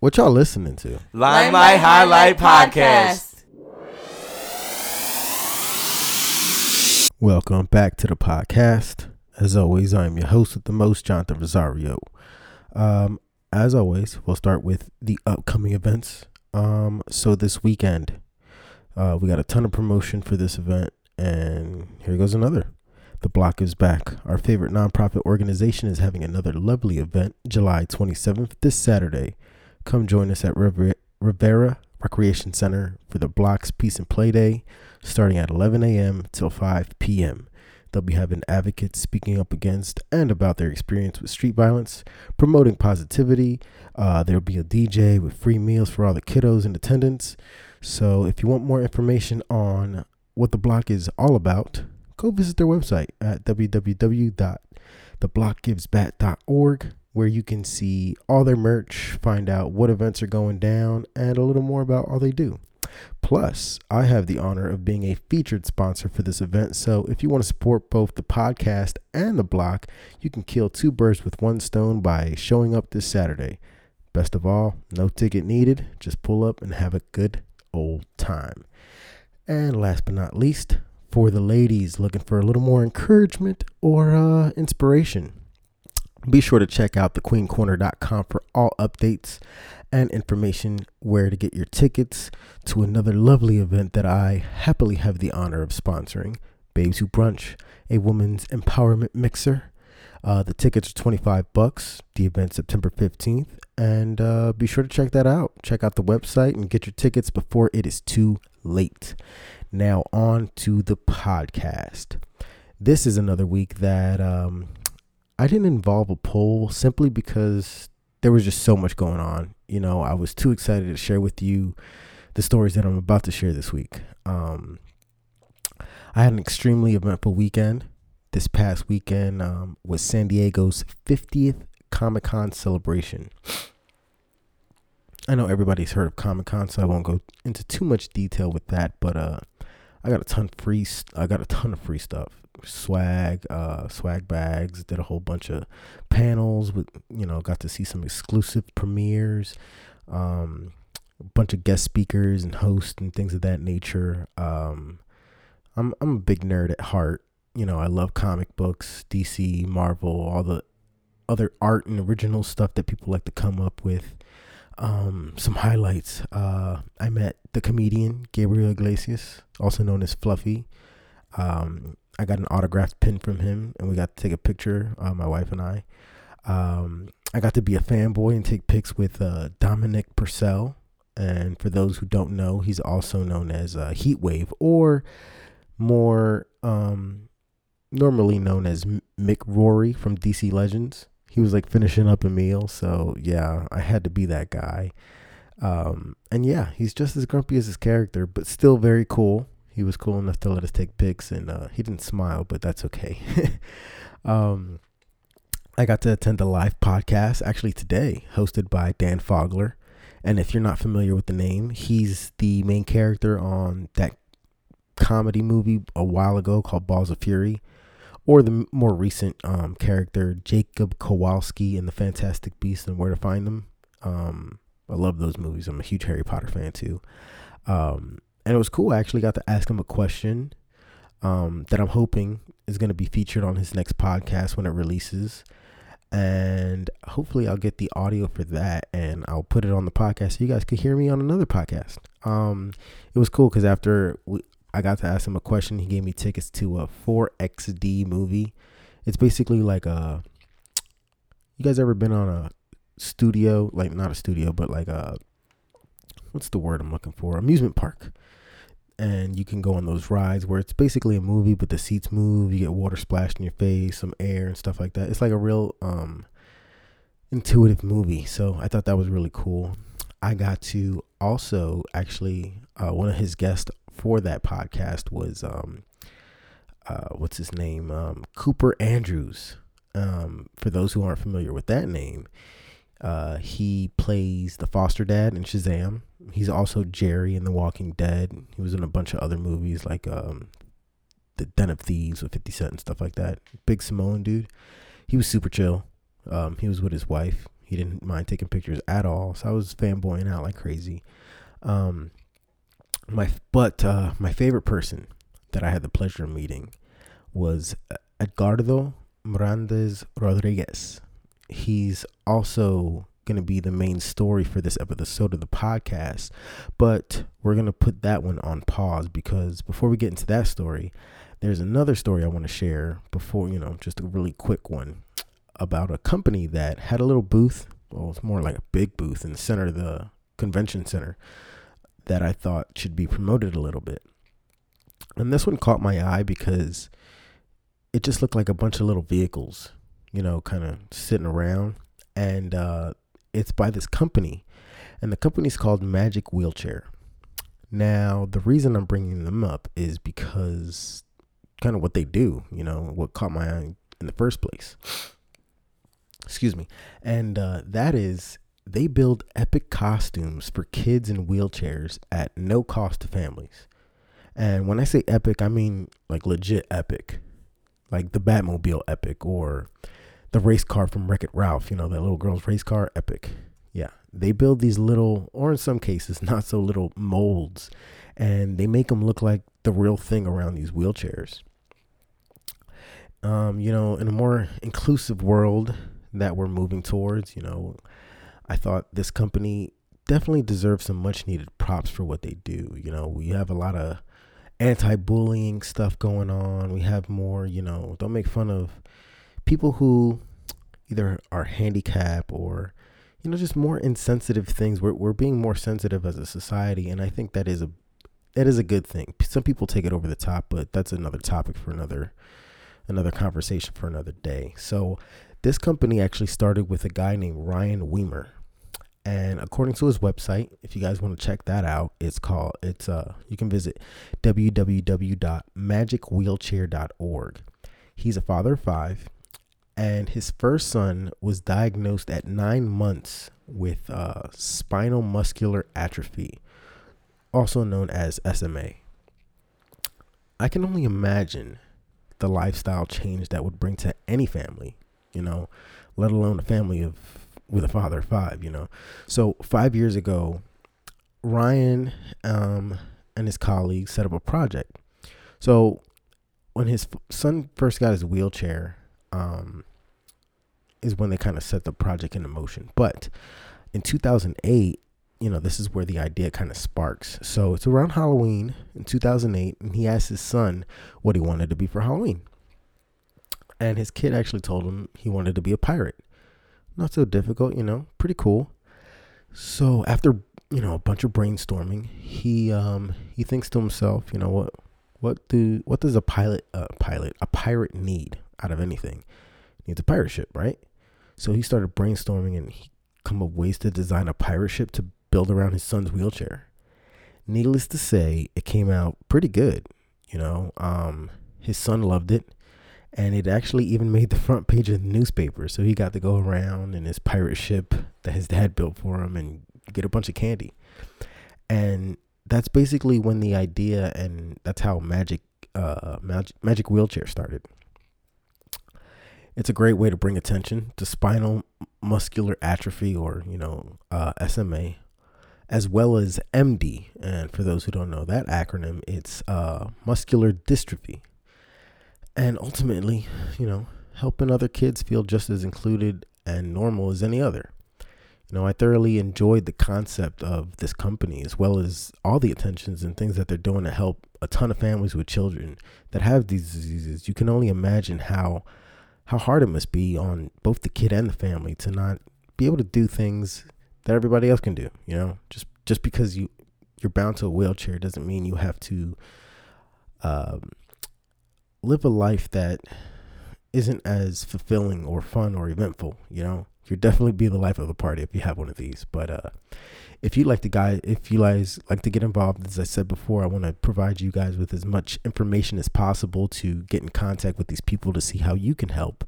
What y'all listening to? Limelight Highlight Podcast. Welcome back to the podcast. As always, I am your host with the most, Jonathan Rosario. Um, as always, we'll start with the upcoming events. Um, so this weekend, uh, we got a ton of promotion for this event, and here goes another. The Block is back. Our favorite nonprofit organization is having another lovely event July 27th, this Saturday. Come join us at Rivera Recreation Center for the Block's Peace and Play Day, starting at 11 a.m. till 5 p.m. They'll be having advocates speaking up against and about their experience with street violence, promoting positivity. Uh, there'll be a DJ with free meals for all the kiddos in attendance. So, if you want more information on what the block is all about, go visit their website at www.theblockgivesback.org where you can see all their merch, find out what events are going down, and a little more about all they do. Plus, I have the honor of being a featured sponsor for this event. So, if you want to support both the podcast and the block, you can kill two birds with one stone by showing up this Saturday. Best of all, no ticket needed. Just pull up and have a good old time. And last but not least, for the ladies looking for a little more encouragement or uh, inspiration, be sure to check out thequeencorner.com for all updates and information where to get your tickets to another lovely event that I happily have the honor of sponsoring Babes Who Brunch, a woman's empowerment mixer. Uh, the tickets are 25 bucks. The event September 15th. And uh, be sure to check that out. Check out the website and get your tickets before it is too late. Now, on to the podcast. This is another week that um, I didn't involve a poll simply because there was just so much going on. You know, I was too excited to share with you the stories that I'm about to share this week. Um, I had an extremely eventful weekend. This past weekend um, was San Diego's 50th Comic Con celebration. I know everybody's heard of Comic Con, so I won't go into too much detail with that. But uh, I got a ton free. I got a ton of free stuff, swag, uh, swag bags. Did a whole bunch of panels with, you know, got to see some exclusive premieres, um, a bunch of guest speakers and hosts and things of that nature. Um, I'm I'm a big nerd at heart. You know, I love comic books, DC, Marvel, all the other art and original stuff that people like to come up with. Um, some highlights. Uh, I met the comedian Gabriel Iglesias, also known as Fluffy. Um, I got an autographed pin from him, and we got to take a picture. Uh, my wife and I. Um, I got to be a fanboy and take pics with uh, Dominic Purcell. And for those who don't know, he's also known as uh, Heatwave, or more um, normally known as Mick Rory from DC Legends he was like finishing up a meal. So yeah, I had to be that guy. Um, and yeah, he's just as grumpy as his character, but still very cool. He was cool enough to let us take pics, and uh, he didn't smile, but that's okay. um, I got to attend a live podcast actually today, hosted by Dan Fogler. And if you're not familiar with the name, he's the main character on that comedy movie a while ago called Balls of Fury or the more recent um, character Jacob Kowalski in the Fantastic Beasts and Where to Find Them. Um, I love those movies. I'm a huge Harry Potter fan too. Um, and it was cool. I actually got to ask him a question um, that I'm hoping is going to be featured on his next podcast when it releases. And hopefully, I'll get the audio for that and I'll put it on the podcast so you guys could hear me on another podcast. Um, it was cool because after we, I got to ask him a question. He gave me tickets to a 4XD movie. It's basically like a. You guys ever been on a studio? Like, not a studio, but like a. What's the word I'm looking for? Amusement park. And you can go on those rides where it's basically a movie, but the seats move. You get water splashed in your face, some air and stuff like that. It's like a real um, intuitive movie. So I thought that was really cool. I got to also actually uh, one of his guests for that podcast was um, uh, what's his name? Um, Cooper Andrews. Um, for those who aren't familiar with that name, uh, he plays the foster dad in Shazam. He's also Jerry in The Walking Dead. He was in a bunch of other movies like um, The Den of Thieves with 50 Cent and stuff like that. Big Samoan dude. He was super chill. Um, he was with his wife. He didn't mind taking pictures at all. So I was fanboying out like crazy. Um, my but uh, my favorite person that I had the pleasure of meeting was Edgardo Miranda Rodriguez. He's also going to be the main story for this episode of the podcast, but we're going to put that one on pause because before we get into that story, there's another story I want to share before, you know, just a really quick one about a company that had a little booth. Well, it's more like a big booth in the center of the convention center that I thought should be promoted a little bit. And this one caught my eye because it just looked like a bunch of little vehicles, you know, kind of sitting around. And uh, it's by this company, and the company's called Magic Wheelchair. Now, the reason I'm bringing them up is because kind of what they do, you know, what caught my eye in the first place. Excuse me. And uh, that is they build epic costumes for kids in wheelchairs at no cost to families. And when I say epic, I mean like legit epic. Like the Batmobile epic or the race car from Wreck It Ralph, you know, that little girl's race car epic. Yeah. They build these little, or in some cases, not so little molds, and they make them look like the real thing around these wheelchairs. Um, you know, in a more inclusive world that we're moving towards, you know, I thought this company definitely deserves some much needed props for what they do. You know, we have a lot of anti bullying stuff going on. We have more, you know, don't make fun of people who either are handicapped or, you know, just more insensitive things. We're, we're being more sensitive as a society. And I think that is a, that is a good thing. Some people take it over the top, but that's another topic for another, another conversation for another day. So this company actually started with a guy named Ryan Weimer and according to his website if you guys want to check that out it's called it's uh you can visit www.magicwheelchair.org he's a father of five and his first son was diagnosed at nine months with uh, spinal muscular atrophy also known as sma i can only imagine the lifestyle change that would bring to any family you know let alone a family of with a father of five, you know. So five years ago, Ryan um, and his colleagues set up a project. So when his son first got his wheelchair, um, is when they kind of set the project into motion. But in 2008, you know, this is where the idea kind of sparks. So it's around Halloween in 2008, and he asked his son what he wanted to be for Halloween. And his kid actually told him he wanted to be a pirate not so difficult, you know, pretty cool. So after you know a bunch of brainstorming, he um he thinks to himself, you know what what do what does a pilot uh, pilot a pirate need out of anything? He needs a pirate ship, right? So he started brainstorming and he come up ways to design a pirate ship to build around his son's wheelchair. Needless to say, it came out pretty good. You know, um, his son loved it and it actually even made the front page of the newspaper. So he got to go around in his pirate ship that his dad built for him and get a bunch of candy. And that's basically when the idea and that's how magic uh magic, magic wheelchair started. It's a great way to bring attention to spinal muscular atrophy or, you know, uh, SMA as well as MD. And for those who don't know that acronym, it's uh, muscular dystrophy and ultimately, you know, helping other kids feel just as included and normal as any other. You know, I thoroughly enjoyed the concept of this company as well as all the attentions and things that they're doing to help a ton of families with children that have these diseases. You can only imagine how how hard it must be on both the kid and the family to not be able to do things that everybody else can do, you know? Just just because you you're bound to a wheelchair doesn't mean you have to um, live a life that isn't as fulfilling or fun or eventful, you know, you'll definitely be the life of the party if you have one of these. But uh, if you like to guys, if you guys like to get involved, as I said before, I want to provide you guys with as much information as possible to get in contact with these people to see how you can help.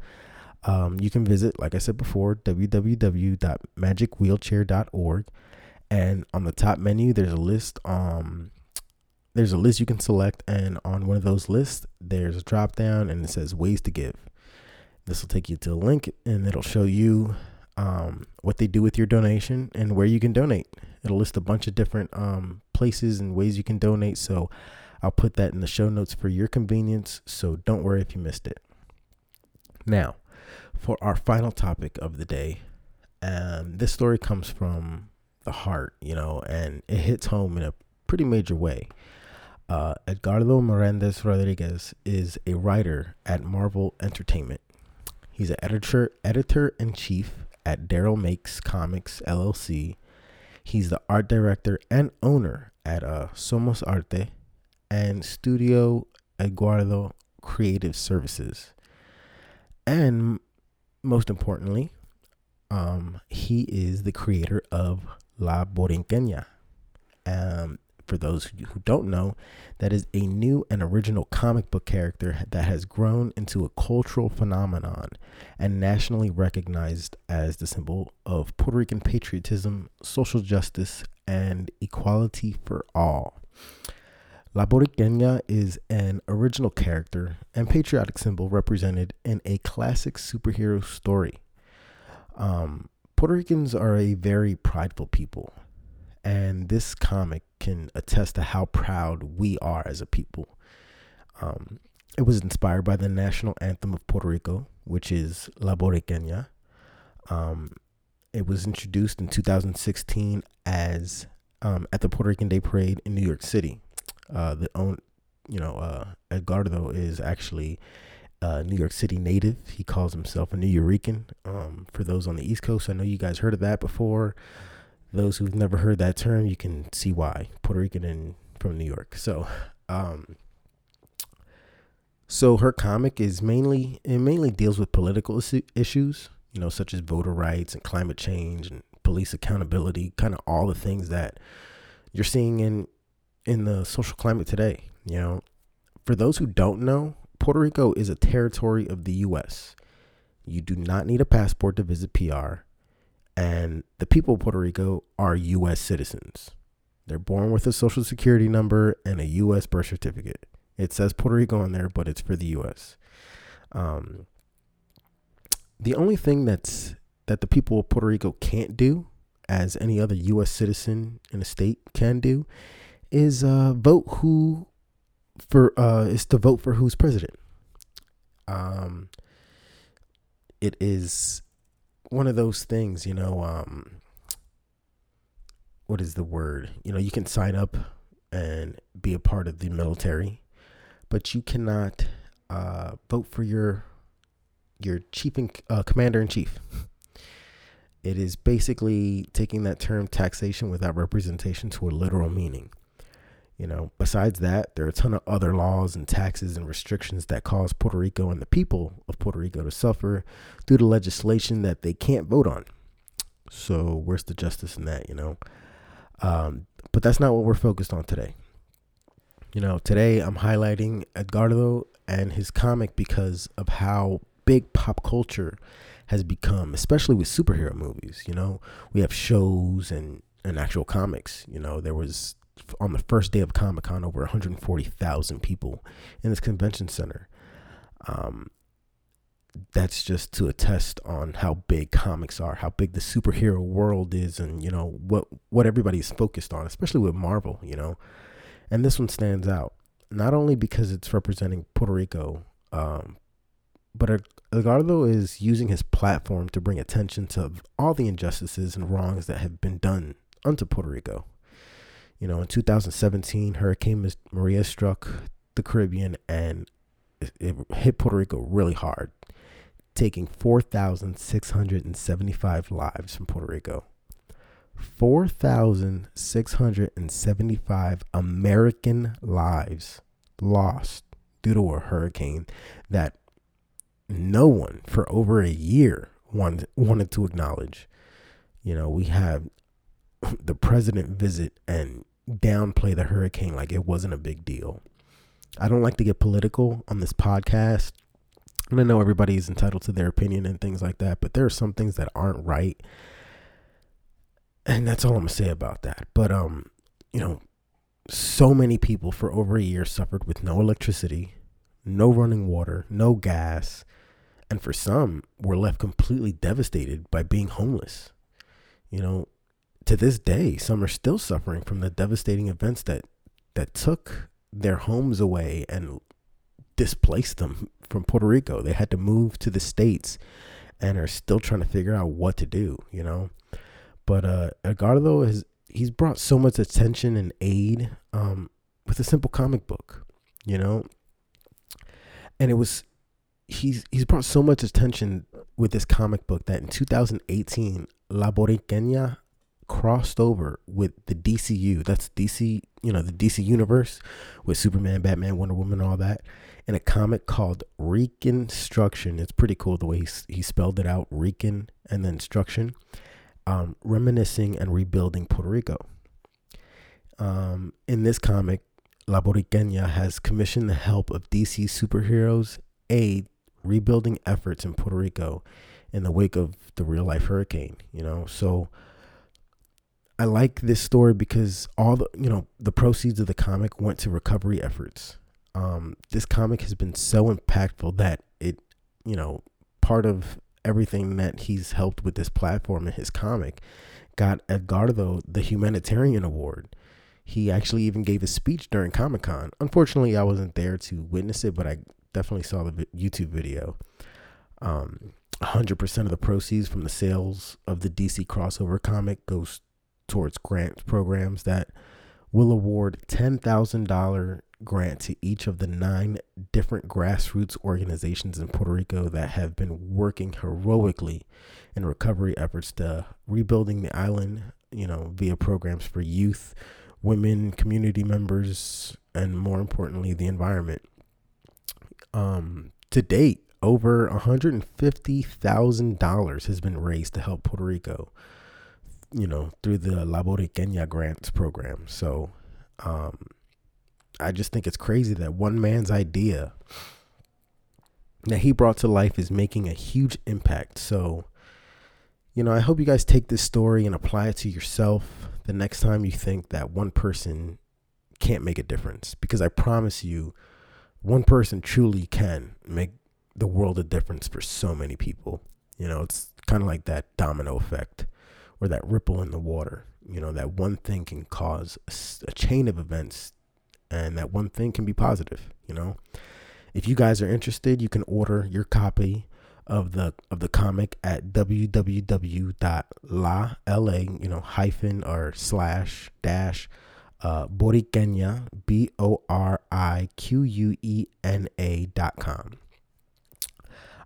Um, you can visit, like I said before, www.magicwheelchair.org, and on the top menu, there's a list um, there's a list you can select, and on one of those lists, there's a drop down and it says ways to give. This will take you to a link and it'll show you um, what they do with your donation, and where you can donate. It'll list a bunch of different um, places and ways you can donate. So I'll put that in the show notes for your convenience. So don't worry if you missed it. Now, for our final topic of the day, um, this story comes from the heart, you know, and it hits home in a pretty major way. Uh, Edgardo Melendez Rodriguez is a writer at Marvel Entertainment. He's an editor editor in chief at Darryl Makes Comics LLC. He's the art director and owner at uh, Somos Arte and Studio Eduardo Creative Services. And most importantly, um, he is the creator of La Borinqueña. Um, for those who don't know, that is a new and original comic book character that has grown into a cultural phenomenon and nationally recognized as the symbol of Puerto Rican patriotism, social justice, and equality for all. La Borinqueña is an original character and patriotic symbol represented in a classic superhero story. Um, Puerto Ricans are a very prideful people, and this comic can attest to how proud we are as a people. Um, it was inspired by the national anthem of Puerto Rico, which is La Borinqueña. Um, it was introduced in 2016 as um, at the Puerto Rican Day Parade in New York City. Uh, the own, you know, uh, Edgardo is actually a New York City native. He calls himself a Nuyorican. Um, for those on the East Coast, I know you guys heard of that before. Those who've never heard that term, you can see why Puerto Rican and from New York. So, um, so her comic is mainly it mainly deals with political issues, you know, such as voter rights and climate change and police accountability, kind of all the things that you're seeing in in the social climate today. You know, for those who don't know, Puerto Rico is a territory of the U.S. You do not need a passport to visit PR, and the people of Puerto Rico are U.S. citizens. They're born with a social security number and a U.S. birth certificate. It says Puerto Rico on there, but it's for the U.S. Um, the only thing that's that the people of Puerto Rico can't do, as any other U.S. citizen in a state can do, is uh, vote who for uh, is to vote for who's president. Um, it is one of those things, you know. Um, what is the word? You know, you can sign up and be a part of the military, but you cannot uh, vote for your your chief and uh, commander in chief. It is basically taking that term taxation without representation to a literal meaning. You know, besides that, there are a ton of other laws and taxes and restrictions that cause Puerto Rico and the people of Puerto Rico to suffer due to legislation that they can't vote on. So, where's the justice in that, you know? Um, but that's not what we're focused on today. You know, today I'm highlighting Edgardo and his comic because of how big pop culture has become, especially with superhero movies. You know, we have shows and, and actual comics. You know, there was on the first day of Comic Con over 140,000 people in this convention center. Um, that's just to attest on how big comics are, how big the superhero world is, and you know what what everybody's focused on, especially with Marvel. You know, and this one stands out not only because it's representing Puerto Rico, um, but Edgardo is using his platform to bring attention to all the injustices and wrongs that have been done unto Puerto Rico. You know, in 2017, Hurricane Maria struck the Caribbean and it, it hit Puerto Rico really hard, taking 4,675 lives from Puerto Rico. 4,675 American lives lost due to a hurricane that no one for over a year wanted, wanted to acknowledge. You know, we have the president visit and downplay the hurricane like it wasn't a big deal. I don't like to get political on this podcast. And I know everybody's entitled to their opinion and things like that, but there are some things that aren't right. And that's all I'm gonna say about that. But um, you know, so many people for over a year suffered with no electricity, no running water, no gas, and for some were left completely devastated by being homeless. You know, to this day, some are still suffering from the devastating events that that took their homes away and displaced them from Puerto Rico. They had to move to the states and are still trying to figure out what to do, you know. But uh Edgardo has he's brought so much attention and aid um with a simple comic book, you know. And it was he's he's brought so much attention with this comic book that in 2018 La Boriqueña crossed over with the DCU. That's DC, you know, the DC universe with Superman, Batman, Wonder Woman, all that, in a comic called Ricanstruction. It's pretty cool the way he, he spelled it out, Recon and then Instruction, um, reminiscing and rebuilding Puerto Rico. Um, in this comic, La Boriqueña has commissioned the help of DC superheroes aid rebuilding efforts in Puerto Rico in the wake of the real life hurricane, you know. So I like this story because all the you know the proceeds of the comic went to recovery efforts. Um, this comic has been so impactful that it you know part of everything that he's helped with this platform and his comic got Edgardo the humanitarian award. He actually even gave a speech during Comic Con. Unfortunately, I wasn't there to witness it, but I definitely saw the YouTube video. Um, 100% of the proceeds from the sales of the DC crossover comic goes towards grant programs that will award $10,000 grant to each of the nine different grassroots organizations in Puerto Rico that have been working heroically in recovery efforts to rebuilding the island, you know, via programs for youth, women, community members, and more importantly, the environment. Um, to date, over $150,000 has been raised to help Puerto Rico you know, through the La Boriqueña grants program. So um, I just think it's crazy that one man's idea that he brought to life is making a huge impact. So, you know, I hope you guys take this story and apply it to yourself the next time you think that one person can't make a difference. Because I promise you, one person truly can make the world a difference for so many people. You know, it's kind of like that domino effect or that ripple in the water. You know, that one thing can cause a, a chain of events, and that one thing can be positive. You know, if you guys are interested, you can order your copy of the of the comic at www.la la you know hyphen or slash dash uh, B O R I Q U E N A dot com.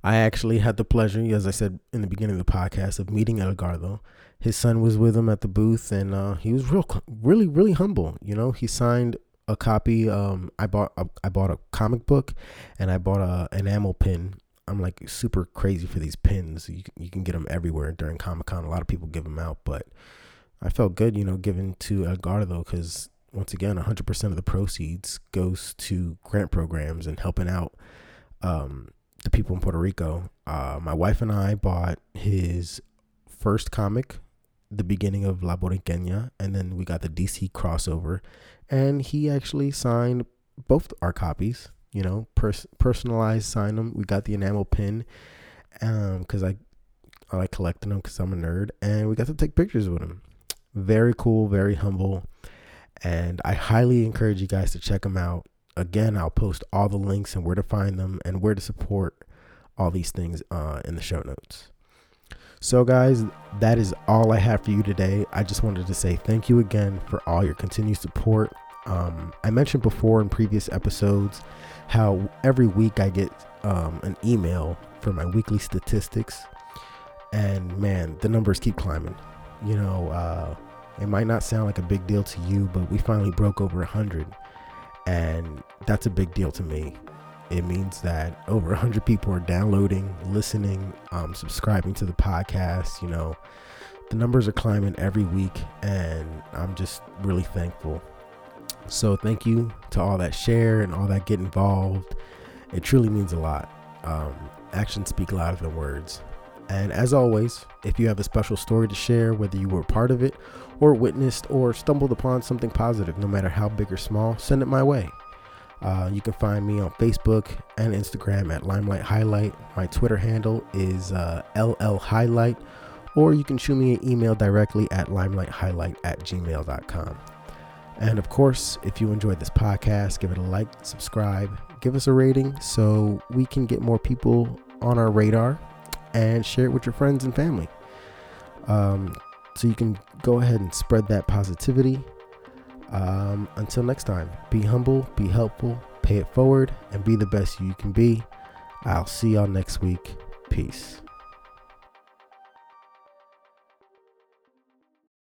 I actually had the pleasure, as I said in the beginning of the podcast, of meeting Edgardo his son was with him at the booth, and uh, he was real, really, really humble. You know, he signed a copy. Um, I bought, a, I bought a comic book, and I bought a enamel pin. I'm like super crazy for these pins. You you can get them everywhere during Comic Con. A lot of people give them out, but I felt good, you know, giving to Edgardo because once again, 100% of the proceeds goes to grant programs and helping out um, the people in Puerto Rico. Uh, my wife and I bought his first comic the beginning of La Boriqueña, and then we got the DC crossover, and he actually signed both our copies. You know, pers- personalized, signed them. We got the enamel pin, um, because I I like collecting them because I'm a nerd, and we got to take pictures with him. Very cool, very humble, and I highly encourage you guys to check him out. Again, I'll post all the links and where to find them and where to support all these things uh, in the show notes. So, guys, that is all I have for you today. I just wanted to say thank you again for all your continued support. Um, I mentioned before in previous episodes how every week I get um, an email for my weekly statistics, and man, the numbers keep climbing. You know, uh, it might not sound like a big deal to you, but we finally broke over 100, and that's a big deal to me it means that over 100 people are downloading, listening, um, subscribing to the podcast. You know, the numbers are climbing every week, and I'm just really thankful. So, thank you to all that share and all that get involved. It truly means a lot. Um, actions speak louder than words. And as always, if you have a special story to share, whether you were part of it or witnessed or stumbled upon something positive, no matter how big or small, send it my way. Uh, you can find me on Facebook and Instagram at Limelight Highlight. My Twitter handle is uh, LL Highlight, or you can shoot me an email directly at limelight.highlight at gmail.com. And of course, if you enjoyed this podcast, give it a like, subscribe, give us a rating so we can get more people on our radar and share it with your friends and family. Um, so you can go ahead and spread that positivity. Um, until next time, be humble, be helpful, pay it forward, and be the best you can be. I'll see y'all next week. Peace.